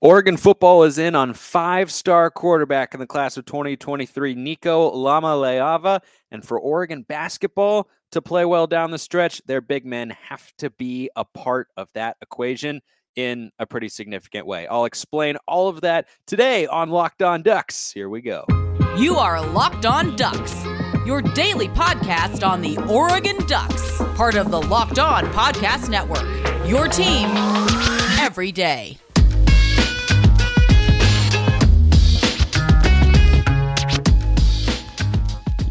Oregon football is in on five star quarterback in the class of 2023, Nico Lama Lamaleava. And for Oregon basketball to play well down the stretch, their big men have to be a part of that equation in a pretty significant way. I'll explain all of that today on Locked On Ducks. Here we go. You are Locked On Ducks, your daily podcast on the Oregon Ducks, part of the Locked On Podcast Network. Your team every day.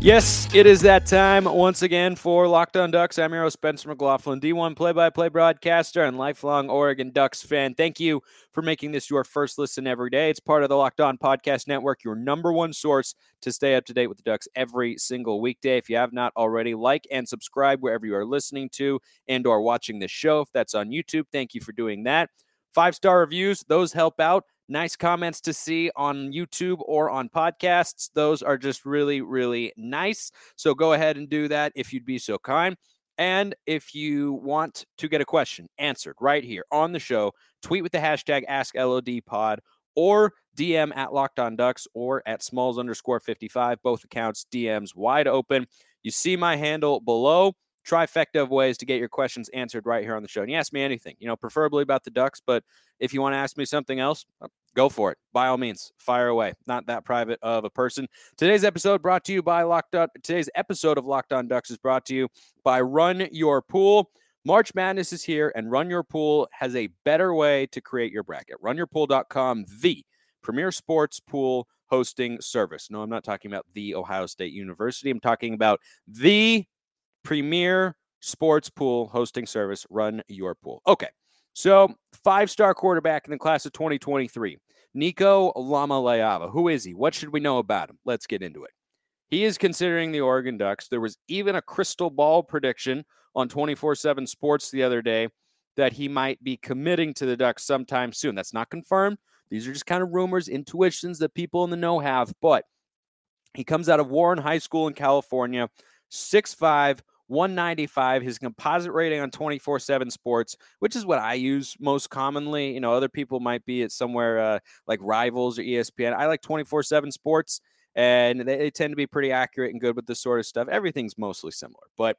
Yes, it is that time once again for Locked On Ducks. I'm your host, Spencer McLaughlin, D1 play by play broadcaster and lifelong Oregon Ducks fan. Thank you for making this your first listen every day. It's part of the Locked On Podcast Network, your number one source to stay up to date with the Ducks every single weekday. If you have not already, like and subscribe wherever you are listening to and or watching the show. If that's on YouTube, thank you for doing that. Five star reviews, those help out nice comments to see on YouTube or on podcasts. Those are just really, really nice. So go ahead and do that if you'd be so kind. And if you want to get a question answered right here on the show, tweet with the hashtag AskLODPod or DM at Locked On Ducks or at Smalls underscore 55. Both accounts, DMs wide open. You see my handle below trifecta of ways to get your questions answered right here on the show. And you ask me anything, you know, preferably about the Ducks, but if you want to ask me something else, go for it. By all means, fire away. Not that private of a person. Today's episode brought to you by Locked On. Today's episode of Locked On Ducks is brought to you by Run Your Pool. March Madness is here, and Run Your Pool has a better way to create your bracket. RunYourPool.com, the premier sports pool hosting service. No, I'm not talking about the Ohio State University. I'm talking about the premier sports pool hosting service, Run Your Pool. Okay, so five star quarterback in the class of 2023, Nico Lamaleava. Who is he? What should we know about him? Let's get into it. He is considering the Oregon Ducks. There was even a crystal ball prediction on 24 7 Sports the other day that he might be committing to the Ducks sometime soon. That's not confirmed. These are just kind of rumors, intuitions that people in the know have. But he comes out of Warren High School in California, 6'5, 195 his composite rating on 24/7 sports which is what I use most commonly you know other people might be at somewhere uh, like rivals or ESPN I like 24/7 sports and they, they, tend to be pretty accurate and good with this sort of stuff everything's mostly similar but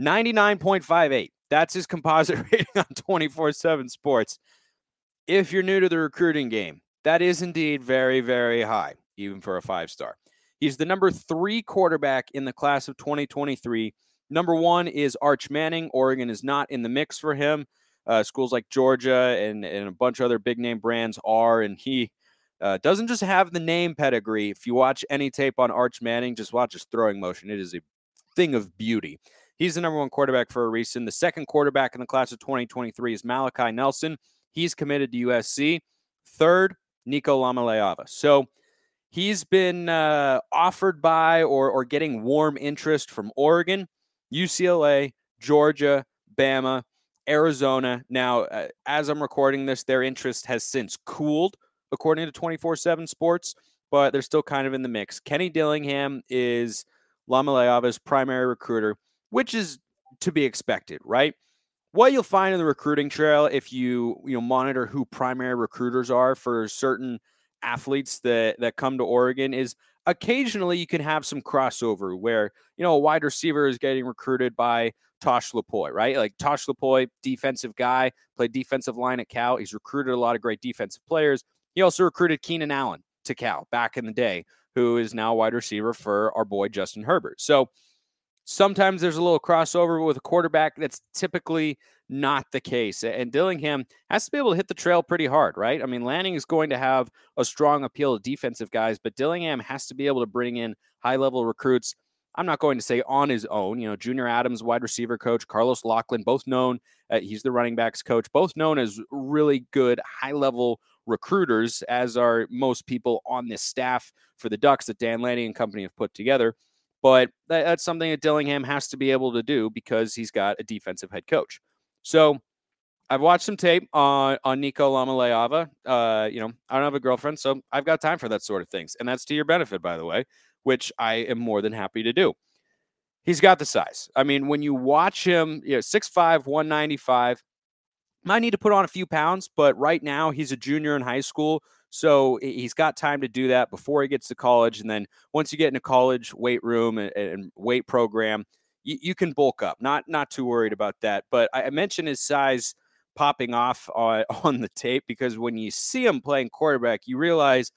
99.58 that's his composite rating on 24/7 sports. If you're new to the recruiting game that is indeed very very high even for a five star. He's the number 3 quarterback in the class of 2023 Number one is Arch Manning. Oregon is not in the mix for him. Uh, schools like Georgia and, and a bunch of other big name brands are, and he uh, doesn't just have the name pedigree. If you watch any tape on Arch Manning, just watch his throwing motion. It is a thing of beauty. He's the number one quarterback for a reason. The second quarterback in the class of 2023 is Malachi Nelson. He's committed to USC. Third, Nico Lamaleava. So he's been uh, offered by or, or getting warm interest from Oregon. UCLA, Georgia, Bama, Arizona. Now, uh, as I'm recording this, their interest has since cooled, according to 24 7 Sports, but they're still kind of in the mix. Kenny Dillingham is Lamaleava's primary recruiter, which is to be expected, right? What you'll find in the recruiting trail, if you you know monitor who primary recruiters are for certain athletes that that come to Oregon, is occasionally you can have some crossover where you know a wide receiver is getting recruited by Tosh Lupoi, right? Like Tosh Lupoi, defensive guy, played defensive line at Cal. He's recruited a lot of great defensive players. He also recruited Keenan Allen to Cal back in the day, who is now wide receiver for our boy Justin Herbert. So sometimes there's a little crossover with a quarterback that's typically not the case. And Dillingham has to be able to hit the trail pretty hard, right? I mean, Lanning is going to have a strong appeal to defensive guys, but Dillingham has to be able to bring in high level recruits. I'm not going to say on his own. You know, Junior Adams, wide receiver coach, Carlos Locklyn, both known, uh, he's the running backs coach, both known as really good high level recruiters, as are most people on this staff for the Ducks that Dan Lanning and company have put together. But that's something that Dillingham has to be able to do because he's got a defensive head coach. So I've watched some tape on on Nico Lamaleava. Uh, you know, I don't have a girlfriend, so I've got time for that sort of things, and that's to your benefit, by the way, which I am more than happy to do. He's got the size. I mean, when you watch him, you know, 6'5", 195, might need to put on a few pounds, but right now he's a junior in high school. So he's got time to do that before he gets to college. And then once you get into college, weight room and, and weight program, you, you, can bulk up. Not not too worried about that. But I mentioned his size popping off on, on the tape because when you see him playing quarterback, you realize,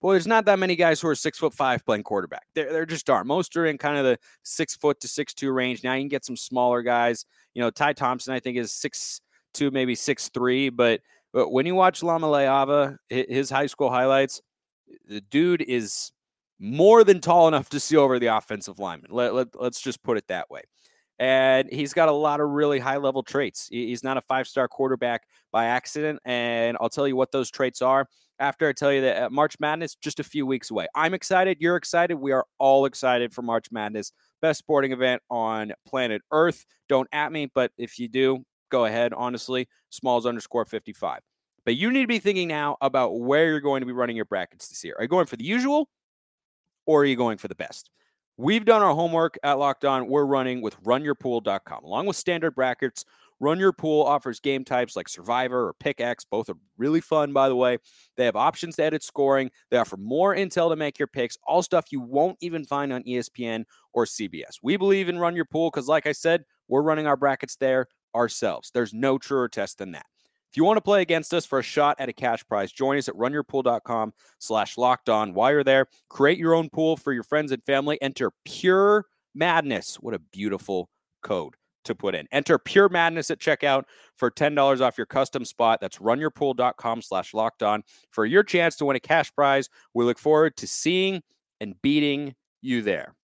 well, there's not that many guys who are six foot five playing quarterback. There, there just aren't. Most are in kind of the six foot to six two range. Now you can get some smaller guys. You know, Ty Thompson, I think, is six two, maybe six three. But but when you watch Lamaleava, his high school highlights, the dude is more than tall enough to see over the offensive lineman. Let, let, let's just put it that way. And he's got a lot of really high level traits. He's not a five star quarterback by accident. And I'll tell you what those traits are after I tell you that uh, March Madness just a few weeks away. I'm excited. You're excited. We are all excited for March Madness, best sporting event on planet Earth. Don't at me, but if you do, go ahead, honestly. Smalls underscore 55. But you need to be thinking now about where you're going to be running your brackets this year. Are you going for the usual or are you going for the best? We've done our homework at Locked On. We're running with runyourpool.com. Along with standard brackets, Run Your Pool offers game types like Survivor or Pick X. Both are really fun, by the way. They have options to edit scoring. They offer more intel to make your picks, all stuff you won't even find on ESPN or CBS. We believe in Run Your Pool because, like I said, we're running our brackets there ourselves. There's no truer test than that. If you want to play against us for a shot at a cash prize, join us at runyourpool.com slash locked on. While you're there, create your own pool for your friends and family. Enter pure madness. What a beautiful code to put in. Enter pure madness at checkout for $10 off your custom spot. That's runyourpool.com slash locked on for your chance to win a cash prize. We look forward to seeing and beating you there.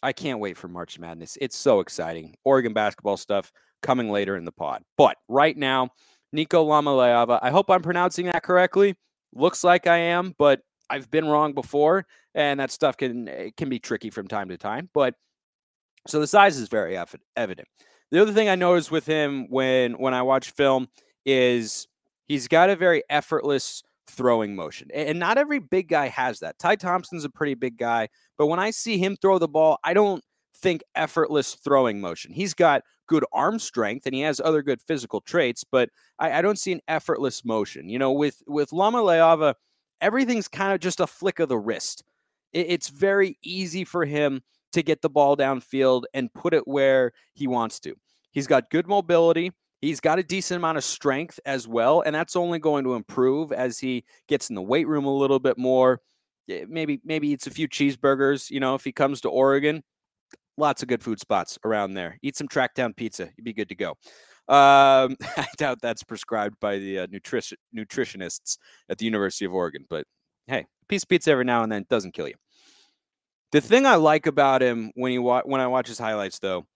I can't wait for March Madness. It's so exciting. Oregon basketball stuff coming later in the pod. But right now, Nico Lamaleava, I hope I'm pronouncing that correctly. Looks like I am, but I've been wrong before, and that stuff can eh, can be tricky from time to time. But so the size is very evident. The other thing I noticed with him when when I watch film is he's got a very effortless throwing motion. And not every big guy has that. Ty Thompson's a pretty big guy, but when I see him throw the ball, I don't think effortless throwing motion. He's got good arm strength and he has other good physical traits, but I, I don't see an effortless motion. You know, with with Lamaleava, everything's kind of just a flick of the wrist. It, it's very easy for him to get the ball downfield and put it where he wants to. He's got good mobility. He's got a decent amount of strength as well, and that's only going to improve as he gets in the weight room a little bit more. Maybe maybe eats a few cheeseburgers. You know, if he comes to Oregon, lots of good food spots around there. Eat some Tracktown pizza, you'd be good to go. Um, I doubt that's prescribed by the uh, nutrition nutritionists at the University of Oregon, but hey, a piece of pizza every now and then doesn't kill you. The thing I like about him when he wa- when I watch his highlights, though,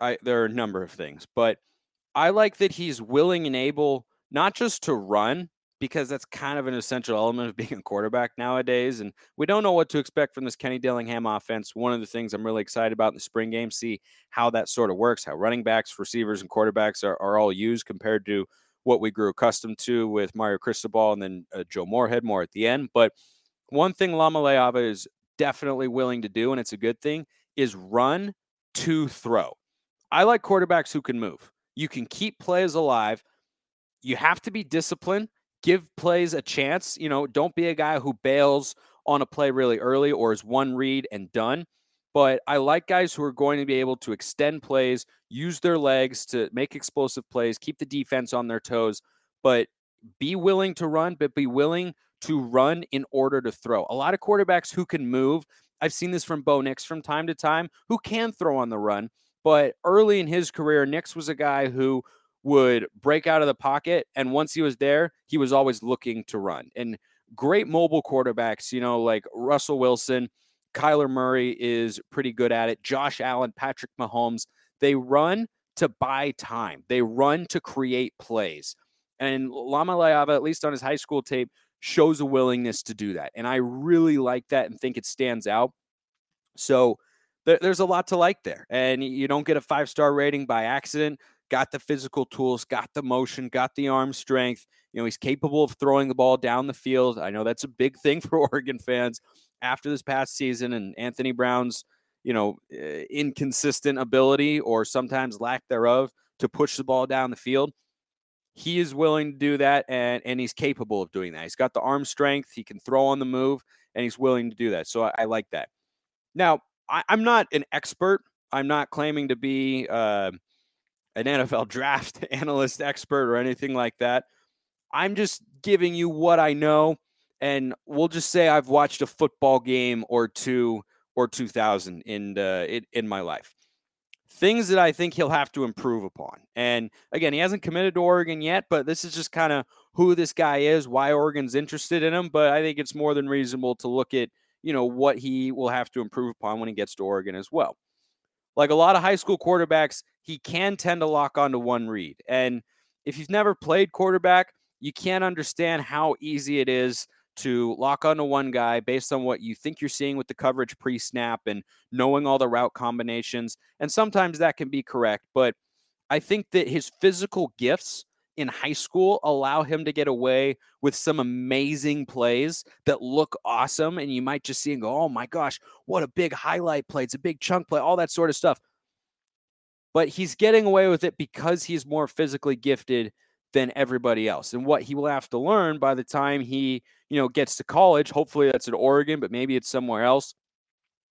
I there are a number of things, but I like that he's willing and able not just to run because that's kind of an essential element of being a quarterback nowadays. And we don't know what to expect from this Kenny Dillingham offense. One of the things I'm really excited about in the spring game, see how that sort of works, how running backs, receivers, and quarterbacks are, are all used compared to what we grew accustomed to with Mario Cristobal and then uh, Joe Moorhead more at the end. But one thing Lamaleava is definitely willing to do, and it's a good thing, is run to throw. I like quarterbacks who can move. You can keep plays alive. You have to be disciplined. Give plays a chance. You know, don't be a guy who bails on a play really early or is one read and done. But I like guys who are going to be able to extend plays, use their legs to make explosive plays, keep the defense on their toes, but be willing to run, but be willing to run in order to throw. A lot of quarterbacks who can move, I've seen this from Bo Nix from time to time, who can throw on the run, but early in his career, Nix was a guy who would break out of the pocket. And once he was there, he was always looking to run. And great mobile quarterbacks, you know, like Russell Wilson, Kyler Murray is pretty good at it. Josh Allen, Patrick Mahomes, they run to buy time, they run to create plays. And Lamaleava, at least on his high school tape, shows a willingness to do that. And I really like that and think it stands out. So there's a lot to like there. And you don't get a five star rating by accident. Got the physical tools, got the motion, got the arm strength. You know, he's capable of throwing the ball down the field. I know that's a big thing for Oregon fans after this past season and Anthony Brown's, you know, uh, inconsistent ability or sometimes lack thereof to push the ball down the field. He is willing to do that and, and he's capable of doing that. He's got the arm strength, he can throw on the move, and he's willing to do that. So I, I like that. Now, I, am not an expert. I'm not claiming to be uh, an NFL draft analyst expert or anything like that. I'm just giving you what I know. And we'll just say I've watched a football game or two or 2000 in, uh, in, in my life. Things that I think he'll have to improve upon. And again, he hasn't committed to Oregon yet, but this is just kind of who this guy is, why Oregon's interested in him. But I think it's more than reasonable to look at, you know, what he will have to improve upon when he gets to Oregon as well. Like a lot of high school quarterbacks, he can tend to lock onto one read. And if you've never played quarterback, you can't understand how easy it is to lock onto one guy based on what you think you're seeing with the coverage pre snap and knowing all the route combinations. And sometimes that can be correct. But I think that his physical gifts in high school allow him to get away with some amazing plays that look awesome. And you might just see and go, oh my gosh, what a big highlight play. It's a big chunk play, all that sort of stuff. But he's getting away with it because he's more physically gifted than everybody else. And what he will have to learn by the time he, you know, gets to college, hopefully that's at Oregon, but maybe it's somewhere else.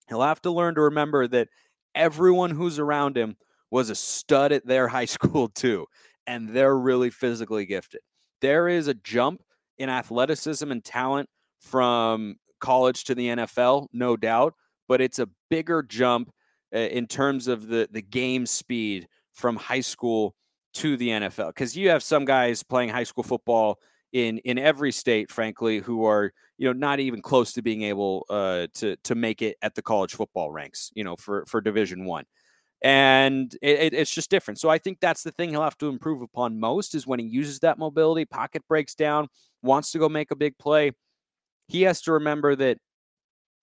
He'll have to learn to remember that everyone who's around him was a stud at their high school too and they're really physically gifted. There is a jump in athleticism and talent from college to the NFL, no doubt, but it's a bigger jump uh, in terms of the the game speed from high school to the NFL because you have some guys playing high school football in in every state, frankly, who are you know not even close to being able uh, to to make it at the college football ranks, you know, for for Division One and it, it's just different. So I think that's the thing he'll have to improve upon most is when he uses that mobility, pocket breaks down, wants to go make a big play. He has to remember that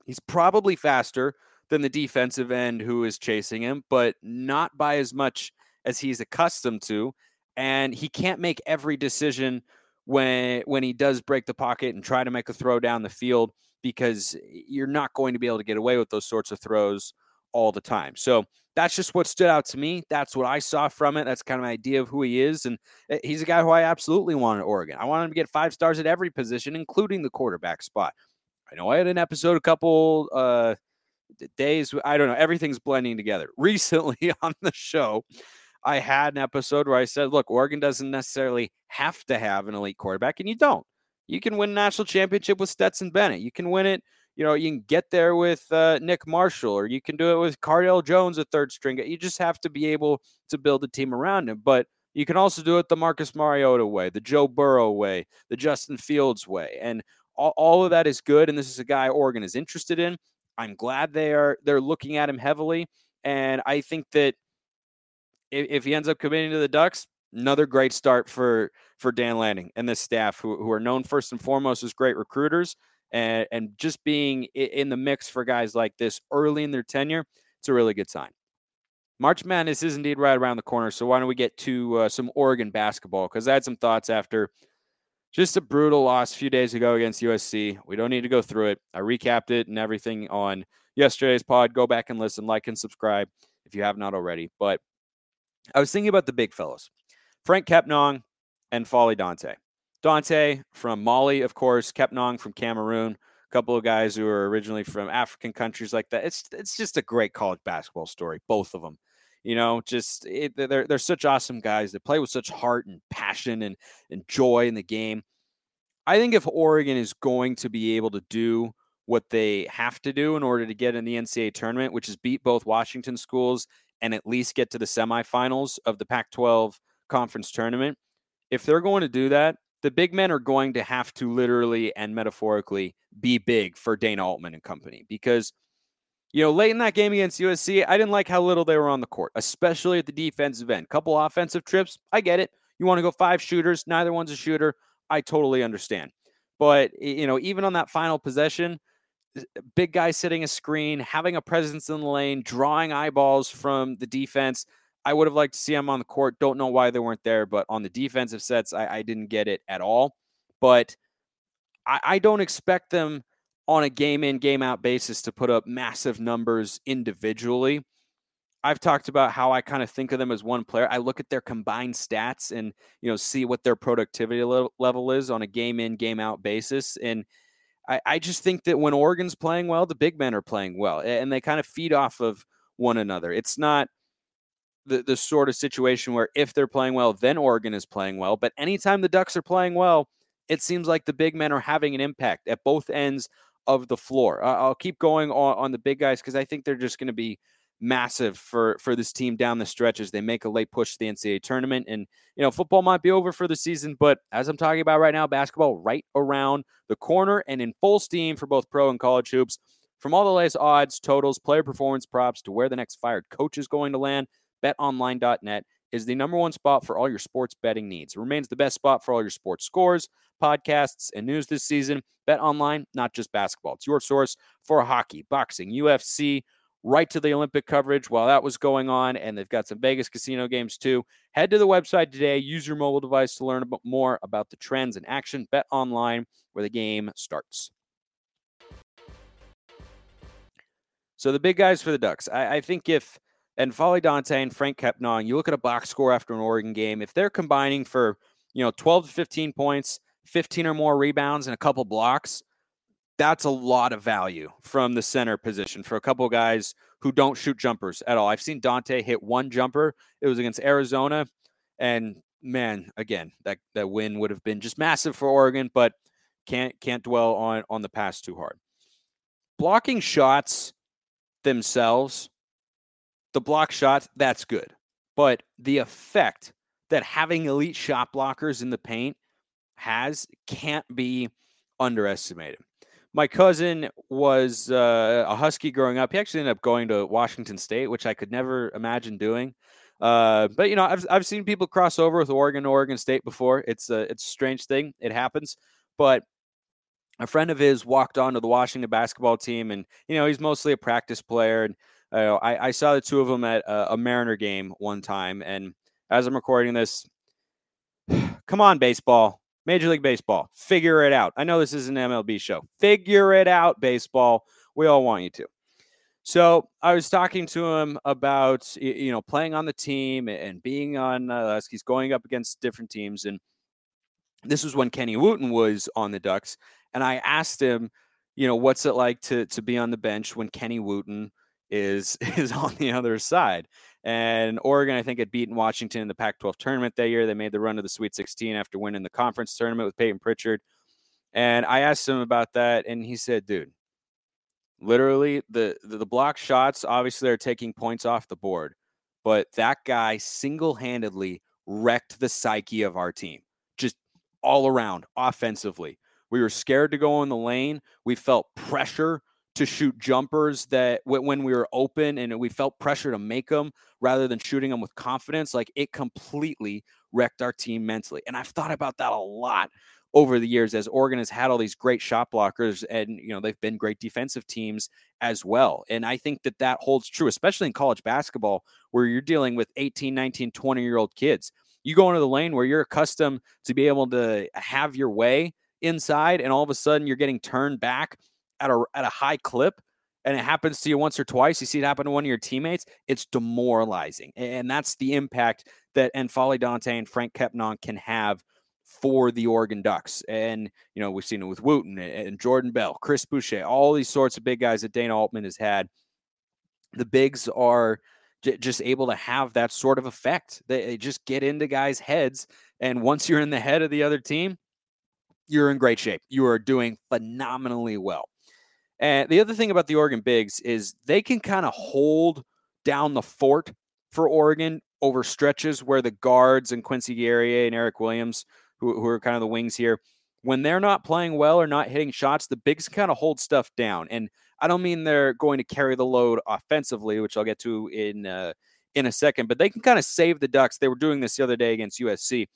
he's probably faster than the defensive end who is chasing him, but not by as much as he's accustomed to. And he can't make every decision when when he does break the pocket and try to make a throw down the field because you're not going to be able to get away with those sorts of throws all the time. So that's just what stood out to me. That's what I saw from it. That's kind of my idea of who he is. And eh, he's a guy who I absolutely want at Oregon. I want him to get five stars at every position, including the quarterback spot. I know I had an episode a couple uh, days. I don't know. Everything's blending together. Recently on the show, I had an episode where I said, look, Oregon doesn't necessarily have to have an elite quarterback, and you don't. You can win national championship with Stetson Bennett. You can win it you know, you can get there with uh, Nick Marshall, or you can do it with Cardale Jones, a third string. You just have to be able to build a team around him. But you can also do it the Marcus Mariota way, the Joe Burrow way, the Justin Fields way, and all, all of that is good. And this is a guy Oregon is interested in. I'm glad they are they're looking at him heavily, and I think that if, if he ends up committing to the Ducks, another great start for for Dan Lanning and this staff, who who are known first and foremost as great recruiters and, and just being in the mix for guys like this early in their tenure, it's a really good sign. March Madness is indeed right around the corner. So why don't we get to uh, some Oregon basketball? Because I had some thoughts after just a brutal loss a few days ago against USC. We don't need to go through it. I recapped it and everything on yesterday's pod. Go back and listen, like and subscribe if you have not already. But I was thinking about the big fellows, Franck Kepnang and N'Faly Dante. Dante from Mali, of course, Kepnang from Cameroon, a couple of guys who are originally from African countries like that. It's it's just a great college basketball story, both of them. You know, just it, they're they're such awesome guys. They play with such heart and passion and and joy in the game. I think if Oregon is going to be able to do what they have to do in order to get in the NCAA tournament, which is beat both Washington schools and at least get to the semifinals of the Pac 12 conference tournament, if they're going to do that, the big men are going to have to literally and metaphorically be big for Dana Altman and company because, you know, late in that game against USC, I didn't like how little they were on the court, especially at the defensive end. Couple offensive trips, I get it. You want to go five shooters, neither one's a shooter. I totally understand. But, you know, even on that final possession, uh, big guy sitting a screen, having a presence in the lane, drawing eyeballs from the defense – I would have liked to see them on the court. Don't know why they weren't there, but on the defensive sets, I, I didn't get it at all. But I, I don't expect them on a game in, game out basis to put up massive numbers individually. I've talked about how I kind of think of them as one player. I look at their combined stats and you know see what their productivity level is on a game in game out basis, and I, I just think that when Oregon's playing well, the big men are playing well, and they kind of feed off of one another. It's not the the sort of situation where if they're playing well, then Oregon is playing well. But anytime the Ducks are playing well, it seems like the big men are having an impact at both ends of the floor. Uh, I'll keep going on, on the big guys because I think they're just going to be massive for for this team down the stretch as they make a late push to the NCAA tournament. And you know, football might be over for the season, but as I'm talking about right now, basketball right around the corner and in full steam for both pro and college hoops. From all the latest odds, totals, player performance props to where the next fired coach is going to land, betonline.net is the number one spot for all your sports betting needs. It remains the best spot for all your sports scores, podcasts, and news this season. Bet online, not just basketball. It's your source for hockey, boxing, UFC, right to the Olympic coverage while that was going on. And they've got some Vegas casino games too. Head to the website today. Use your mobile device to learn more about the trends in action. Bet online where the game starts. So the big guys for the Ducks. I, I think if N'Faly Dante and Franck Kepnang, you look at a box score after an Oregon game, if they're combining for you know 12 to 15 points, 15 or more rebounds, and a couple blocks, that's a lot of value from the center position for a couple guys who don't shoot jumpers at all. I've seen Dante hit one jumper. It was against Arizona, and man, again, that that win would have been just massive for Oregon, but can't can't dwell on on the past too hard. Blocking shots themselves, the block shots, that's good. But the effect that having elite shot blockers in the paint has can't be underestimated my cousin was uh, a Husky growing up. He actually ended up going to Washington State, which I could never imagine doing. Uh, but you know, I've I've seen people cross over with Oregon, Oregon State before. It's a it's a strange thing. It happens. But a friend of his walked onto the Washington basketball team, and you know, he's mostly a practice player. And I, I saw the two of them at a, a Mariner game one time. And as I'm recording this, come on, baseball Major League Baseball, figure it out. I know this is an MLB show. Figure it out, baseball. We all want you to. So I was talking to him about you know playing on the team and being on uh, he's going up against different teams, and this was when Kenny Wooten was on the Ducks, and I asked him, you know, what's it like to to be on the bench when Kenny Wooten is is on the other side, and Oregon, I think, had beaten Washington in the Pac 12 tournament that year. They made the run to the Sweet 16 after winning the conference tournament with Payton Pritchard. And I asked him about that, and he said, dude, literally, the, the, the block shots obviously are taking points off the board, but that guy single handedly wrecked the psyche of our team, just all around offensively. We were scared to go in the lane. We felt pressure to shoot jumpers that when we were open and we felt pressure to make them rather than shooting them with confidence, like it completely wrecked our team mentally. And I've thought about that a lot over the years as Oregon has had all these great shot blockers and you know they've been great defensive teams as well. And I think that that holds true especially in college basketball where you're dealing with 18, 19, 20 year old kids. You go into the lane where you're accustomed to be able to have your way inside and all of a sudden you're getting turned back at a at a high clip and it happens to you once or twice, you see it happen to one of your teammates, it's demoralizing. And that's the impact that N'Faly Dante and Franck Kepnang can have for the Oregon Ducks. And, you know, we've seen it with Wooten and Jordan Bell, Chris Boucher, all these sorts of big guys that Dana Altman has had. The bigs are j- just able to have that sort of effect. They just get into guys' heads. And once you're in the head of the other team, you're in great shape. You are doing phenomenally well. And the other thing about the Oregon Bigs is they can kind of hold down the fort for Oregon over stretches where the guards and Quincy Guerrier and Eric Williams, who, who are kind of the wings here, when they're not playing well or not hitting shots, the bigs kind of hold stuff down. And I don't mean they're going to carry the load offensively, which I'll get to in uh, in a second, but they can kind of save the Ducks. They were doing this the other day against USC.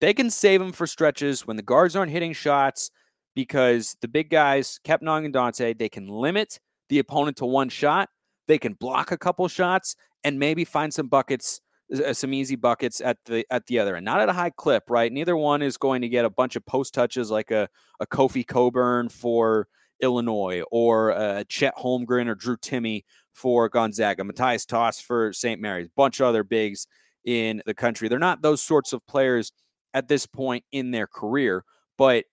They can save them for stretches when the guards aren't hitting shots because the big guys, Kepnang and Dante, they can limit the opponent to one shot. They can block a couple shots and maybe find some buckets, uh, some easy buckets at the at the other end. Not at a high clip, right? Neither one is going to get a bunch of post touches like a, a Kofi Cockburn for Illinois or a Chet Holmgren or Drew Timme for Gonzaga, Matthias Tass for St. Mary's, bunch of other bigs in the country. They're not those sorts of players at this point in their career, but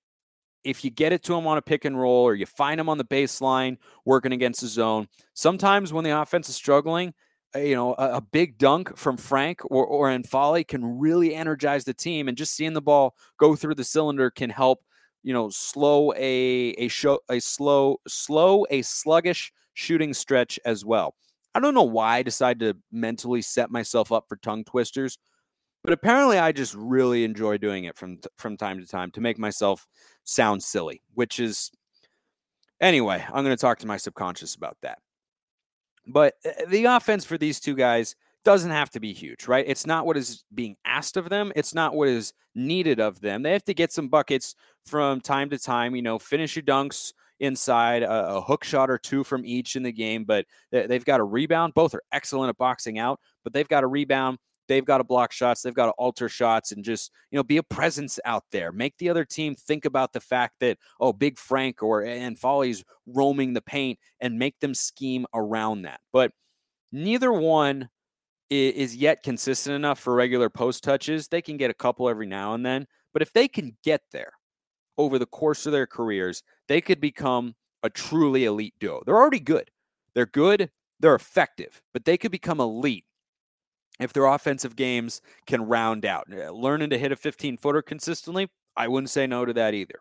if you get it to them on a pick and roll or you find them on the baseline working against the zone, sometimes when the offense is struggling, uh, you know, a, a big dunk from Franck or, or N'Faly can really energize the team. And just seeing the ball go through the cylinder can help, you know, slow a a show a slow slow a sluggish shooting stretch as well. I don't know why I decided to mentally set myself up for tongue twisters, but apparently I just really enjoy doing it from from time to time to make myself sound silly, which is anyway, I'm going to talk to my subconscious about that. But uh, the offense for these two guys doesn't have to be huge, right? It's not what is being asked of them. It's not what is needed of them. They have to get some buckets from time to time, you know, finish your dunks inside, a, a hook shot or two from each in the game, but eh, they've got a rebound. Both are excellent at boxing out, but they've got a rebound They've got to block shots. They've got to alter shots and just, you know, be a presence out there. Make the other team think about the fact that, oh, Big Franck or N'Faly's roaming the paint and make them scheme around that. But neither one is yet consistent enough for regular post touches. They can get a couple every now and then. But if they can get there over the course of their careers, they could become a truly elite duo. They're already good. They're good. They're effective, but they could become elite if their offensive games can round out. Uh, learning to hit a 15 footer consistently, I wouldn't say no to that either.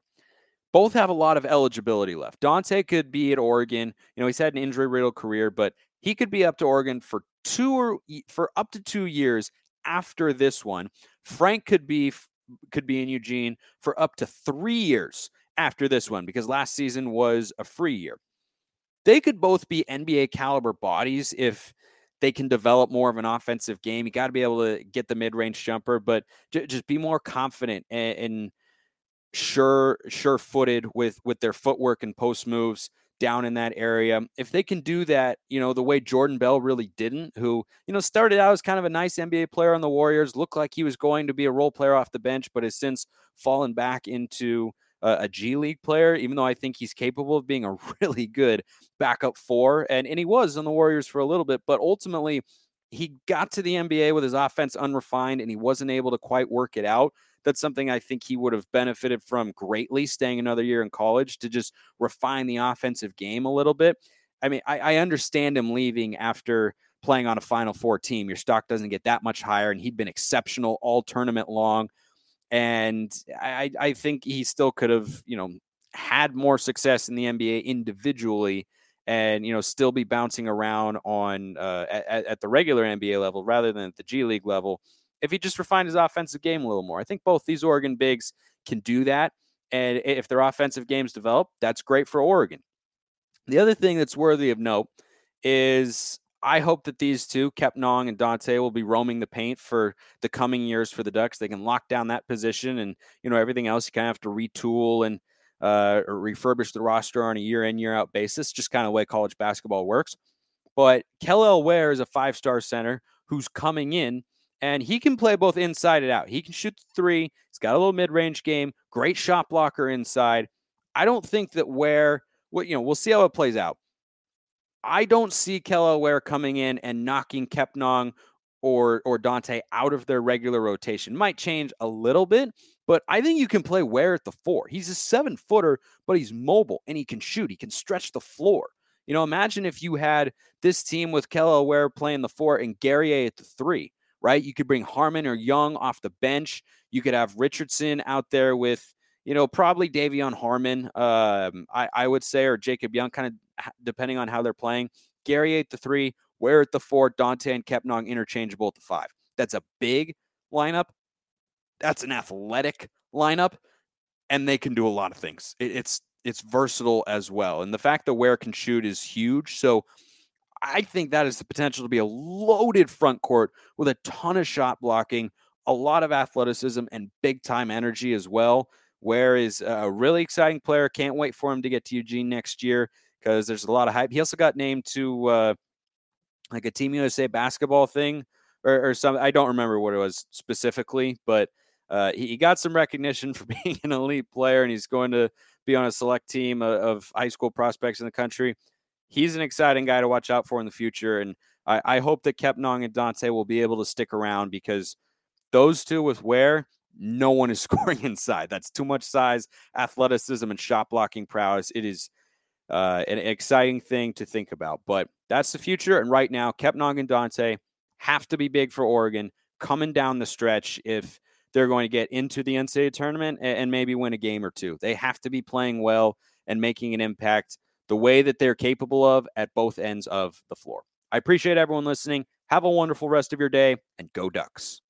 Both have a lot of eligibility left. Dante could be at Oregon. You know, he's had an injury riddled career, but he could be up to Oregon for two or for up to two years after this one. Franck could be could be in Eugene for up to three years after this one because last season was a free year. They could both be NBA caliber bodies if they can develop more of an offensive game. You got to be able to get the mid range jumper, but j- just be more confident and, and sure sure footed with with their footwork and post moves down in that area. If they can do that, you know, the way Jordan Bell really didn't, who, you know, started out as kind of a nice NBA player on the Warriors, looked like he was going to be a role player off the bench, but has since fallen back into a G League player, even though I think he's capable of being a really good backup four. And, and he was on the Warriors for a little bit, but ultimately he got to the NBA with his offense unrefined and he wasn't able to quite work it out. That's something I think he would have benefited from greatly staying another year in college to just refine the offensive game a little bit. I mean, I, I understand him leaving after playing on a Final Four team. Your stock doesn't get that much higher, and he'd been exceptional all tournament long and I, I think he still could have, you know, had more success in the NBA individually, and you know, still be bouncing around on uh, at, at the regular NBA level rather than at the G League level. If he just refined his offensive game a little more, I think both these Oregon bigs can do that. And if their offensive games develop, that's great for Oregon. The other thing that's worthy of note is I hope that these two, Kepnang and Dante, will be roaming the paint for the coming years for the Ducks. They can lock down that position, and you know everything else you kind of have to retool and uh, refurbish the roster on a year in year out basis. Just kind of way college basketball works. But Kel'el Ware is a five star center who's coming in, and he can play both inside and out. He can shoot three. He's got a little mid range game. Great shot blocker inside. I don't think that Ware. What you know, we'll see how it plays out. I don't see Ware coming in and knocking Kepnang or or Dante out of their regular rotation. Might change a little bit, but I think you can play Ware at the four. He's a seven footer, but he's mobile and he can shoot. He can stretch the floor. You know, imagine if you had this team with Kel'el Ware playing the four and Guerrier at the three, right? You could bring Harmon or Young off the bench. You could have Richardson out there with, you know, probably De'Vion Harmon, um, I, I would say, or Jacob Young, kind of depending on how they're playing. Gary at the three, Ware at the four, Dante and Kepnang interchangeable at the five. That's a big lineup. That's an athletic lineup, and they can do a lot of things. It, it's it's versatile as well. And the fact that Ware can shoot is huge. So I think that is the potential to be a loaded front court with a ton of shot blocking, a lot of athleticism, and big time energy as well. Ware is a really exciting player. Can't wait for him to get to Eugene next year because there's a lot of hype. He also got named to uh, like a Team USA basketball thing or, or something. I don't remember what it was specifically, but uh, he, he, got some recognition for being an elite player, and he's going to be on a select team of, of high school prospects in the country. he's an exciting guy to watch out for in the future. And I, I hope that Kepnang and Dante will be able to stick around because those two with Ware, no one is scoring inside. That's too much size, athleticism, and shot blocking prowess. It is uh, an exciting thing to think about. But that's the future. And right now, Kepnang and Dante have to be big for Oregon coming down the stretch if they're going to get into the NCAA tournament and, and maybe win a game or two. They have to be playing well and making an impact the way that they're capable of at both ends of the floor. I appreciate everyone listening. Have a wonderful rest of your day and go Ducks.